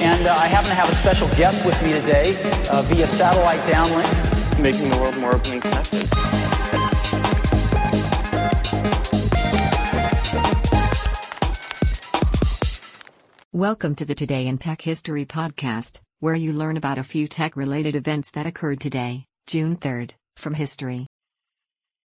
And uh, I happen to have a special guest with me today uh, via satellite downlink. Making the world more open and connected. Welcome to the Today in Tech History podcast, where you learn about a few tech related events that occurred today, June 3rd, from history.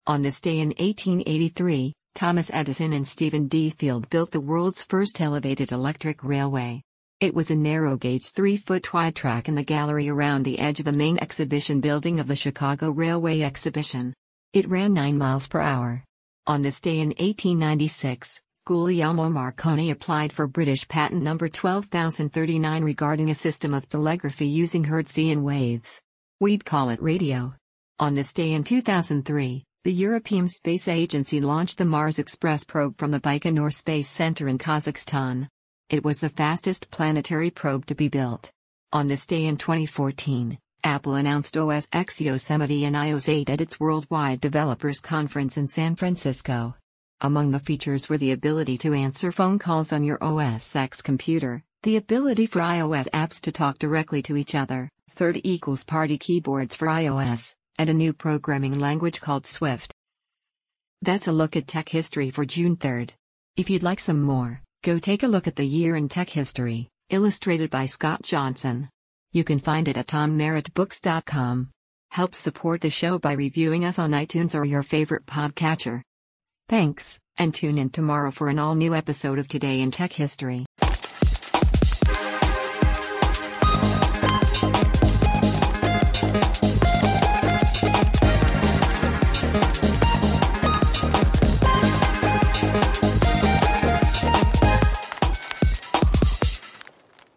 On this day in 1883, Thomas Edison and Stephen D. Field built the world's first elevated electric railway. It was a narrow gauge 3 foot wide track in the gallery around the edge of the main exhibition building of the Chicago Railway Exhibition. It ran 9 miles per hour. On this day in 1896, Guglielmo Marconi applied for British patent number 12039 regarding a system of telegraphy using Hertzian waves. We'd call it radio. On this day in 2003, the European Space Agency launched the Mars Express probe from the Baikonur Space Center in Kazakhstan. It was the fastest planetary probe to be built. On this day in 2014, Apple announced OS X Yosemite and iOS 8 at its Worldwide Developers Conference in San Francisco. Among the features were the ability to answer phone calls on your OS X computer, the ability for iOS apps to talk directly to each other, third equals party keyboards for iOS, and a new programming language called Swift. That's a look at tech history for June 3rd. If you'd like some more, go take a look at the year in tech history, illustrated by Scott Johnson. You can find it at tommerrittbooks.com. Help support the show by reviewing us on iTunes or your favorite podcatcher. Thanks, and tune in tomorrow for an all new episode of Today in Tech History.